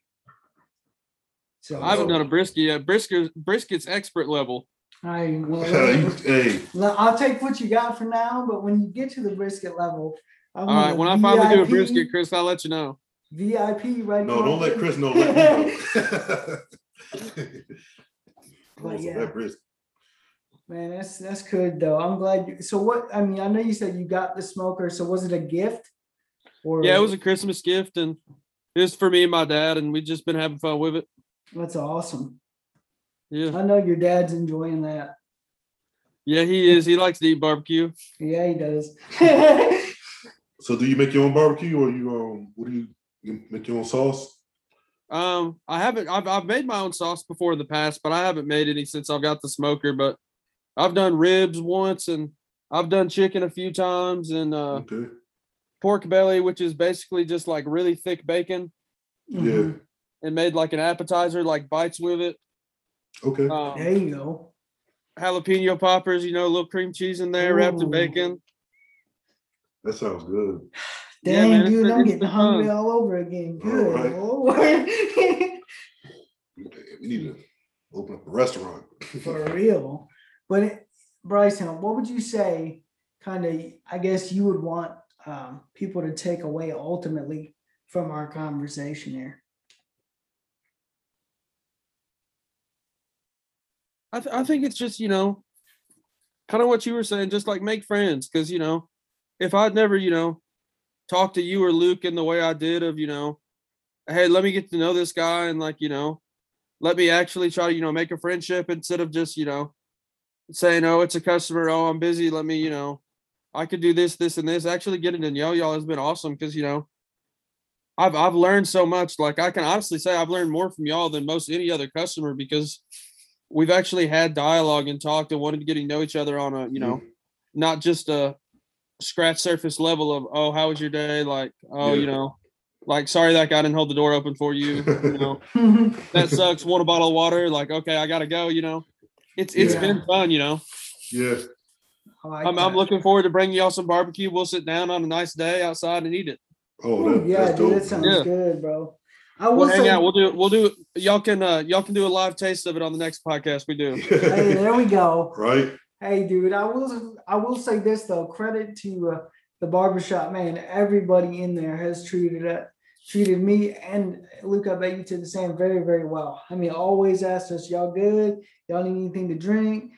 So I haven't done a brisket yet. Brisket brisket's expert level. I well, You- hey, I'll take what you got for now, but when you get to the brisket level, I All right, when I finally do a brisket, Chris, I'll let you know. VIP right no, now. No, don't let Chris know. Let me know. But yeah. that brisket. Man, that's that's good though. I'm glad. You, so what? I mean, I know you said you got the smoker. So was it a gift? Or Yeah, it was a Christmas gift, and it was for me and my dad, and we've just been having fun with it. That's awesome. Yeah, I know your dad's enjoying that. yeah, he is. He likes to eat barbecue. Yeah, he does. So do you make your own barbecue or you um what do you, you make your own sauce? Um, I haven't. I've I've made my own sauce before in the past, but I haven't made any since I've got the smoker. But I've done ribs once, and I've done chicken a few times, and uh, Okay. pork belly, which is basically just like really thick bacon, Yeah. and made like an appetizer, like bites with it. Okay. Um, There you go. jalapeno poppers, you know, a little cream cheese in there, wrapped in bacon. That sounds good. Yeah, Dang, man, dude, been- I'm getting hungry fun. all over again. Good right. Lord. We need to open up a restaurant. For real. But Bryson, what would you say kind of I guess you would want um, people to take away ultimately from our conversation here? I, th- I think it's just you know kind of what you were saying just like make friends because you know if i'd never you know talked to you or luke in the way i did of you know hey let me get to know this guy and like you know let me actually try to you know make a friendship instead of just you know saying oh it's a customer. Oh i'm busy. Let me you know i could do this this and this. Actually getting to know y'all has been awesome because you know I've I've learned so much. Like I can honestly say I've learned more from y'all than most any other customer because we've actually had dialogue and talked and wanted to get to know each other on a you know mm-hmm. not just a scratch surface level of oh how was your day? Like oh Yeah. you know like sorry that guy didn't hold the door open for you you know. That sucks. Want a bottle of water? Like okay I gotta go you know it's it's Yeah. been fun you know Yeah. I like I'm, I'm looking forward to bringing y'all some barbecue we'll sit down on a nice day outside and eat it Oh, Ooh, that, yeah, that's dude, that sounds Yeah. good, bro. I will we'll hang say, out we'll do we'll do y'all can uh y'all can do a live taste of it on the next podcast we do hey, there we go. right? Hey, dude, I will I will say this though. Credit to uh, the barbershop man. Everybody in there has treated it treated me and Luke. I bet you to the same very very well. I mean, always asked us, "Y'all good? Y'all need anything to drink?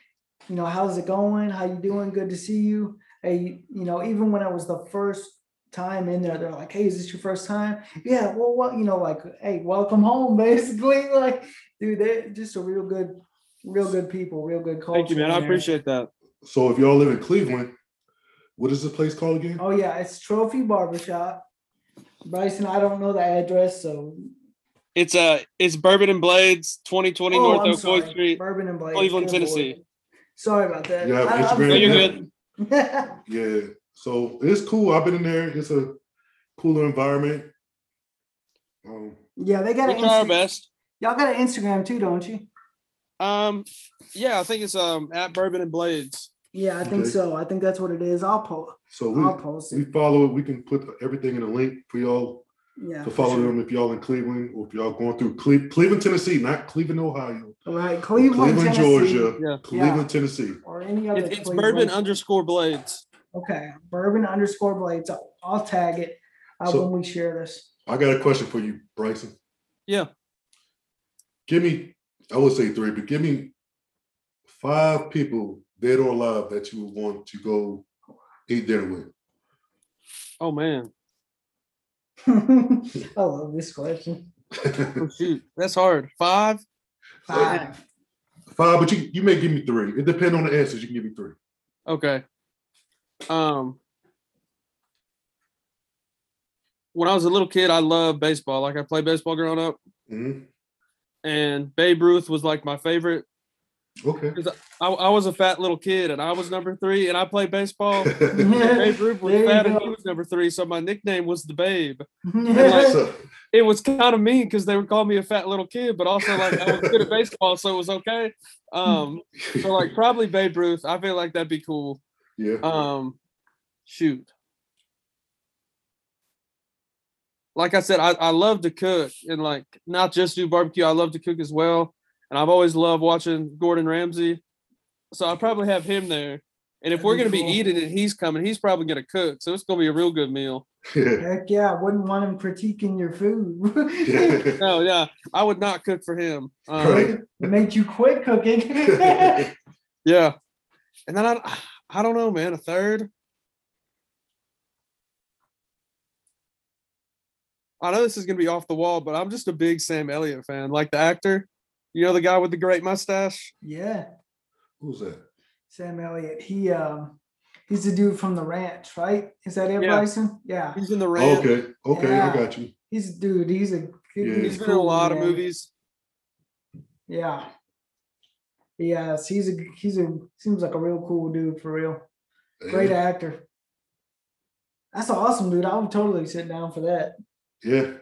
You know, how's it going? How you doing? Good to see you." Hey, you know, even when I was the first time in there, they're like, "Hey, is this your first time?" Yeah. Well, what you know, like, "Hey, welcome home," basically. Like, dude, they're just a real good, real good people, real good culture. thank you man I appreciate that So if y'all live in Cleveland, what is the place called again? Oh yeah, it's Trophy Barbershop. Bryson, I don't know the address, so It's uh it's Bourbon and Blades, 2020 Oh, North I'm Oak sorry. Floyd Street. Bourbon and Blades, Cleveland, good lord. Tennessee. Sorry about that. You have I- I'm Instagram? You're thinking- Yeah. So it's cool. I've been in there. It's a cooler environment. Um, yeah, they got We an try our best. Y'all got an Instagram too, don't you? Um, yeah, I think it's um at Bourbon and Blades. Yeah, I think Okay. so. I think that's what it is. I'll post. So we I'll post we follow it. We can put everything in a link for y'all Yeah. to for follow sure. them if y'all in Cleveland or if y'all going through Cle- Cleveland, Tennessee, not Cleveland, Ohio. All right, Cleveland, Cleveland, Tennessee, Georgia. Yeah. Cleveland, Tennessee. or any other. It, it's Cleveland. Bourbon underscore Blades. Okay, bourbon underscore blades. I'll, I'll tag it uh, So- when we share this. I got a question for you, Bryson. Yeah. Give me, I would say three, but give me five people, dead or alive, that you would want to go eat dinner with. Oh man, I love this question. oh, shoot, that's hard. Five. Five. Five, but you, you may give me three. It depends on the answers. You can give me three. Okay. Um, when I was a little kid, I loved baseball. Like I played baseball growing up, Mhm. and Babe Ruth was like my favorite. Okay. I, I was a fat little kid, and I was number three, and I played baseball. Babe Ruth was There fat, and he was number three, so my nickname was the Babe. Yeah. So, It was kind of mean because they would call me a fat little kid, but also like I was good at baseball, so it was okay. Um, so like probably Babe Ruth. I feel like that'd be cool. yeah. Um, shoot. Like I said, I, I love to cook and like not just do barbecue. I love to cook as well, and I've always loved watching Gordon Ramsay. So I probably have him there. And if That'd we're gonna be cool. eating and he's coming, he's probably gonna cook. So it's gonna be a real good meal. yeah. Heck yeah, I wouldn't want him critiquing your food. No, yeah, I would not cook for him. Um, Right. Make you quit cooking. Yeah, and then I, I don't know, man. A third. I know this is gonna be off the wall, but I'm just a big Sam Elliott fan, like the actor. You know the guy with the great mustache. yeah, Who's that? Sam Elliott. He um he's the dude from the ranch, right? Is that it, Yeah. Bryson? Yeah. He's in the ranch. okay. Okay. Yeah. I got you. He's a dude. He's a Yeah. He's been in a cool, lot of movies. Yeah. Yes, he's a he's a seems like a real cool dude for real. Great actor. That's awesome, dude. I would totally sit down for that. Yeah,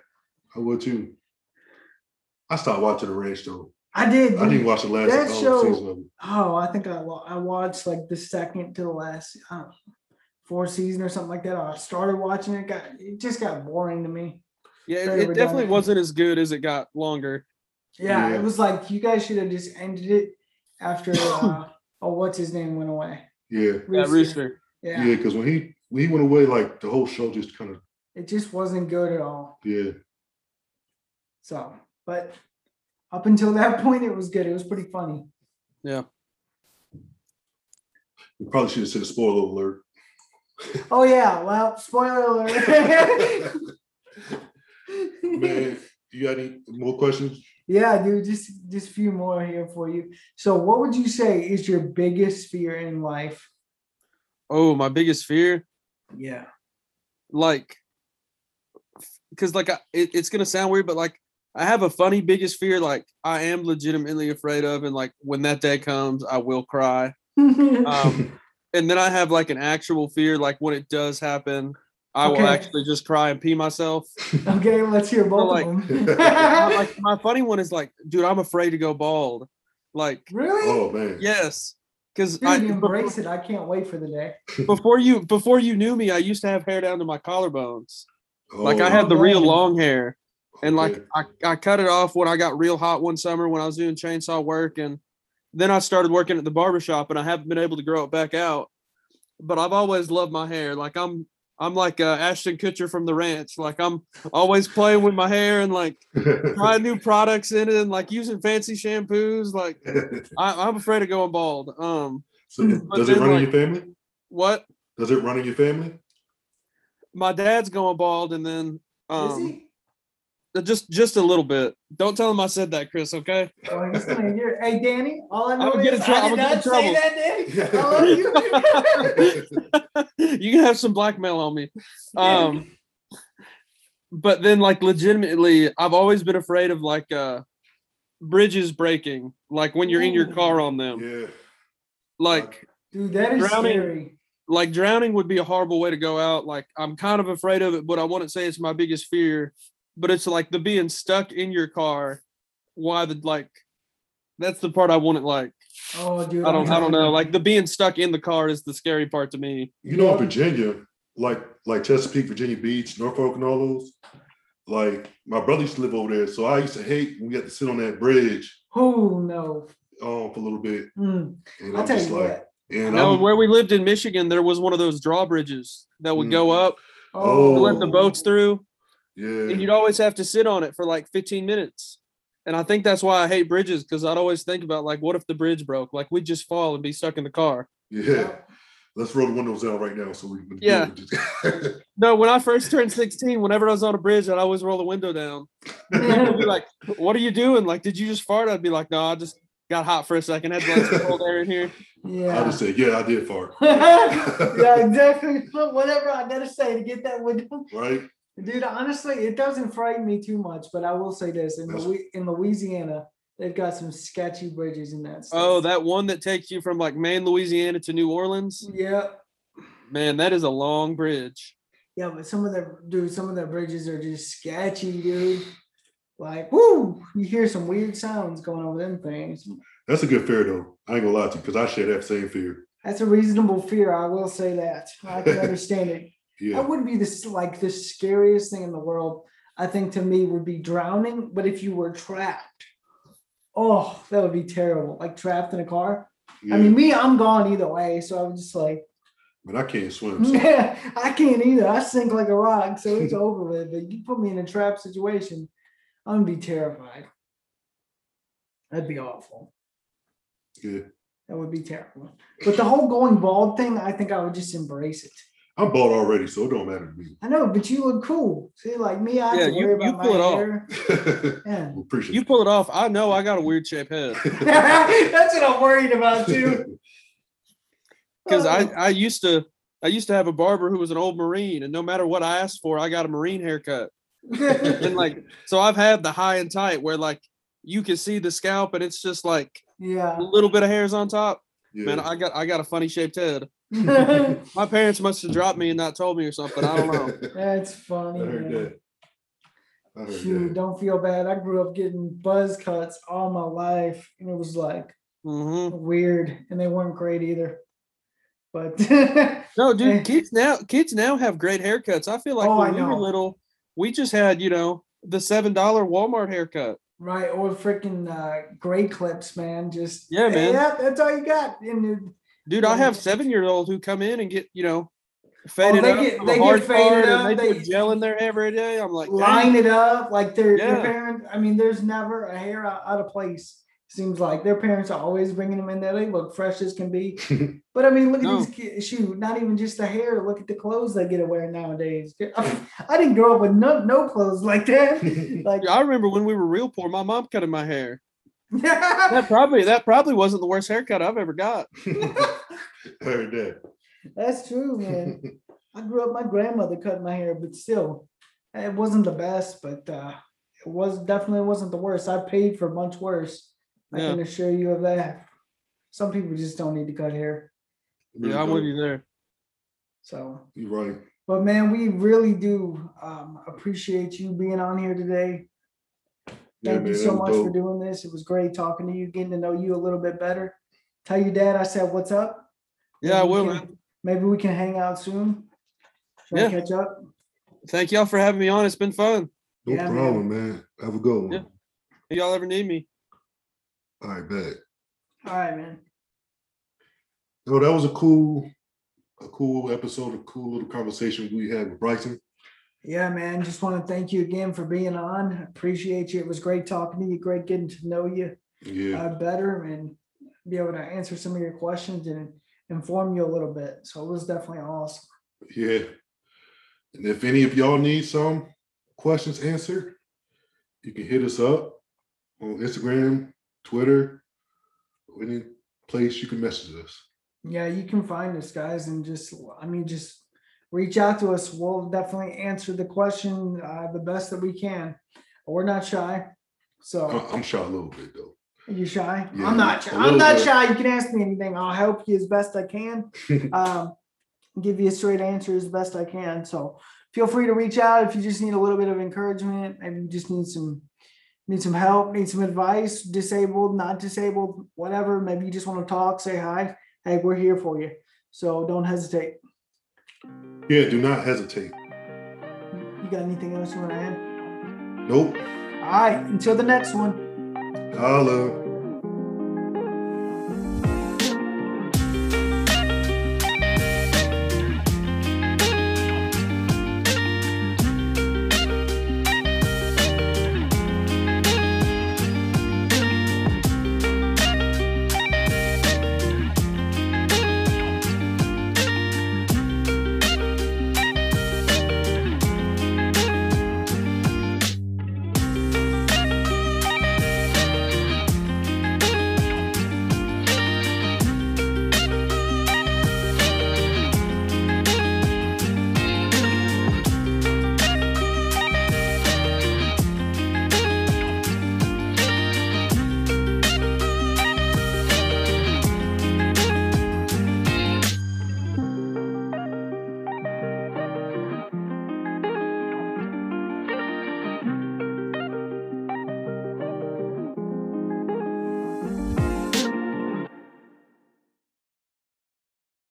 I would too. I stopped watching the ranch though. I did. I didn't watch the last That uh, show- season. Oh, I think I I watched like the second to the last I don't know, fourth season or something like that. I started watching it. Got it just got boring to me. Yeah, it, it definitely redundant. wasn't as good as it got longer. Yeah, Yeah. it was like you guys should have just ended it after. Uh, oh, what's his name went away? Yeah, Yeah, Rooster. Yeah, yeah, because when he when he went away, like the whole show just kind of it just wasn't good at all. yeah. So, but up until that point, it was good. It was pretty funny. Yeah. We probably should have said a spoiler alert. Oh yeah, well, spoiler alert. Man, you got any more questions? yeah, dude, just just a few more here for you. So, what would you say is your biggest fear in life? Oh, my biggest fear, Yeah. like, because like I, it, it's gonna sound weird, but like I have a funny biggest fear. Like I am legitimately afraid of, and like when that day comes, I will cry. Um, and then I have like an actual fear, like when it does happen, I will actually just cry and pee myself. okay, let's hear both like- of them. My- like my funny one is like, dude, I'm afraid to go bald. Like, really? Oh man. yes, because I embrace it. I can't wait for the day. before you before you knew me, I used to have hair down to my collarbones. Like I Oh, had the real long hair, and like. I, I cut it off when I got real hot one summer when I was doing chainsaw work, and then I started working at the barber shop, and I haven't been able to grow it back out. But I've always loved my hair. Like I'm I'm like uh, Ashton Kutcher from the ranch. Like I'm always playing with my hair and like trying new products in it and like using fancy shampoos. Like I, I'm afraid of going bald. Um, so does it then, run in your family? what? Does it run in your family? My dad's going bald, and then Is um, he? Just just a little bit. Don't tell him I said that, Chris. Okay. Well, he's gonna hear. Hey, Danny. All I know would get is in trou- I I did would get in not say that, Danny. I love you. you can have some blackmail on me. Um, but then like legitimately, I've always been afraid of like uh bridges breaking, like when you're in your car on them. yeah. Like Dude, that is Drowning. scary. like drowning would be a horrible way to go out. Like I'm kind of afraid of it, but I wouldn't say it's my biggest fear. But it's like the being stuck in your car why the like. That's the part I wouldn't like. Oh, dude. I don't. I'm I don't know. Like the being stuck in the car is the scary part to me. You know, in Virginia, like like Chesapeake, Virginia Beach, Norfolk, and all those. Like my brother used to live over there, so I used to hate when we had to sit on that bridge Oh no. um, for a little bit, Mm, and I'll I'm tell just you like, what. and No, where we lived in Michigan, there was one of those drawbridges that would go Mm. up Oh. to let the boats through, yeah, and you'd always have to sit on it for like 15 minutes. And I think that's why I hate bridges because I'd always think about like, what if the bridge broke? Like we'd just fall and be stuck in the car. yeah. Let's roll the windows down right now so we can. Yeah. No, when I first turned 16, whenever I was on a bridge, I'd always roll the window down. People would be like, "What are you doing? Like, did you just fart?" I'd be like, "No, I just got hot for a second. Had to let some cold air in here." Yeah. I Yeah. just said, yeah, I did fart, yeah, exactly. Whatever I gotta say to get that window. right? Dude, honestly, it doesn't frighten me too much, but I will say this: in, That's- Louis- in Louisiana, they've got some sketchy bridges in that. Oh, state. Oh, that one that takes you from like Maine, Louisiana to New Orleans. yeah, Man, that is a long bridge. yeah, but some of the dude, some of the bridges are just sketchy, dude. Like, woo, you hear some weird sounds going over them things. That's a good fear though. I ain't gonna lie to you because I share that same fear. That's a reasonable fear. I will say that. I can understand it. Yeah, That would be this like the scariest thing in the world. I think to me would be drowning. But if you were trapped, oh, that would be terrible. Like trapped in a car. yeah. I mean, me, I'm gone either way. So I'm just like, but I can't swim. So. yeah, I can't either. I sink like a rock, so it's over with. But you put me in a trap situation, I'm gonna be terrified. That'd be awful. Yeah, That would be terrible. But the whole going bald thing, I think I would just embrace it. I'm bald already, so it don't matter to me. I know, but you look cool. See, like me, I have Yeah, to you- worry you about pull it my off. hair. Yeah. Appreciate You pull it off. I know I got a weird shaped head That's what I'm worried about too. because I Oh. I used to I used to have a barber who was an old Marine, and no matter what I asked for, I got a Marine haircut. And like, so I've had the high and tight where like you can see the scalp, and it's just like yeah. a little bit of hairs on top. yeah. Man, I got I got a funny shaped head. My parents must have dropped me and not told me or something. I don't know. That's funny. heard man. that. I heard Shoot, don't feel bad. I grew up getting buzz cuts all my life, and it was like hmm weird, and they weren't great either. But No, Eh. dude, kids now kids now have great haircuts. I feel like Oh, when I we were little, we just had you know the seven dollar Walmart haircut. right, or freaking uh, Great Clips, man. Just Yeah, man. Yeah, that's all you got. And it- Dude, I have seven year olds who come in and get you know oh, faded Oh, they up get- they get faded up, and they, they- put gel in their hair every day. I'm like, line "Dang." it up like their, their parents. I mean, there's never a hair out, out of place. Seems like their parents are always bringing them in there. They look fresh as can be. But I mean, look at these kids. Shoot, not even just the hair. Look at the clothes they get to wear nowadays. I didn't grow up with no no clothes like that. Like, I remember when we were real poor, my mom cutting my hair. Yeah. That probably that probably wasn't the worst haircut I've ever got. I heard that. That's true, man. I grew up. My grandmother cut my hair, but still, it wasn't the best. But uh, it was definitely wasn't the worst. I paid for much worse. I Yeah. can assure you of that. Some people just don't need to cut hair. Really Yeah, I'm with dope. you there. So, You're right. but man, we really do um, appreciate you being on here today. Yeah, Thank you man, so that was much for doing this. It was great talking to you, getting to know you a little bit better. Tell your dad I said what's up. Yeah, I Maybe we will, can- man. Maybe we can hang out soon. Try Yeah. catch up. Thank y'all for having me on. It's been fun. No Yeah, problem, man. Have a good one. Yeah. If y'all ever need me. All right, bet. All right, man. No, that was a cool, a cool episode, a cool little conversation we had with Bryson. Yeah, man. Just want to thank you again for being on. Appreciate you. It was great talking to you. Great getting to know you Yeah, uh, better and be able to answer some of your questions and inform you a little bit. So it was definitely awesome. yeah. And if any of y'all need some questions answered, you can hit us up on Instagram, Twitter, or any place you can message us. Yeah, you can find us, guys, and just I mean, just reach out to us. We'll definitely answer the question uh, the best that we can. We're not shy. So I'm shy a little bit though. Are you shy? Yeah, I'm not shy. I'm not bit. shy. You can ask me anything. I'll help you as best I can. um, give you a straight answer as best I can. So feel free to reach out if you just need a little bit of encouragement. Maybe you just need some need some help, need some advice, disabled, not disabled, whatever, maybe you just want to talk, say hi, hey, we're here for you. So don't hesitate. Yeah, do not hesitate. You got anything else you want to add? Nope. All right, until the next one. Holla.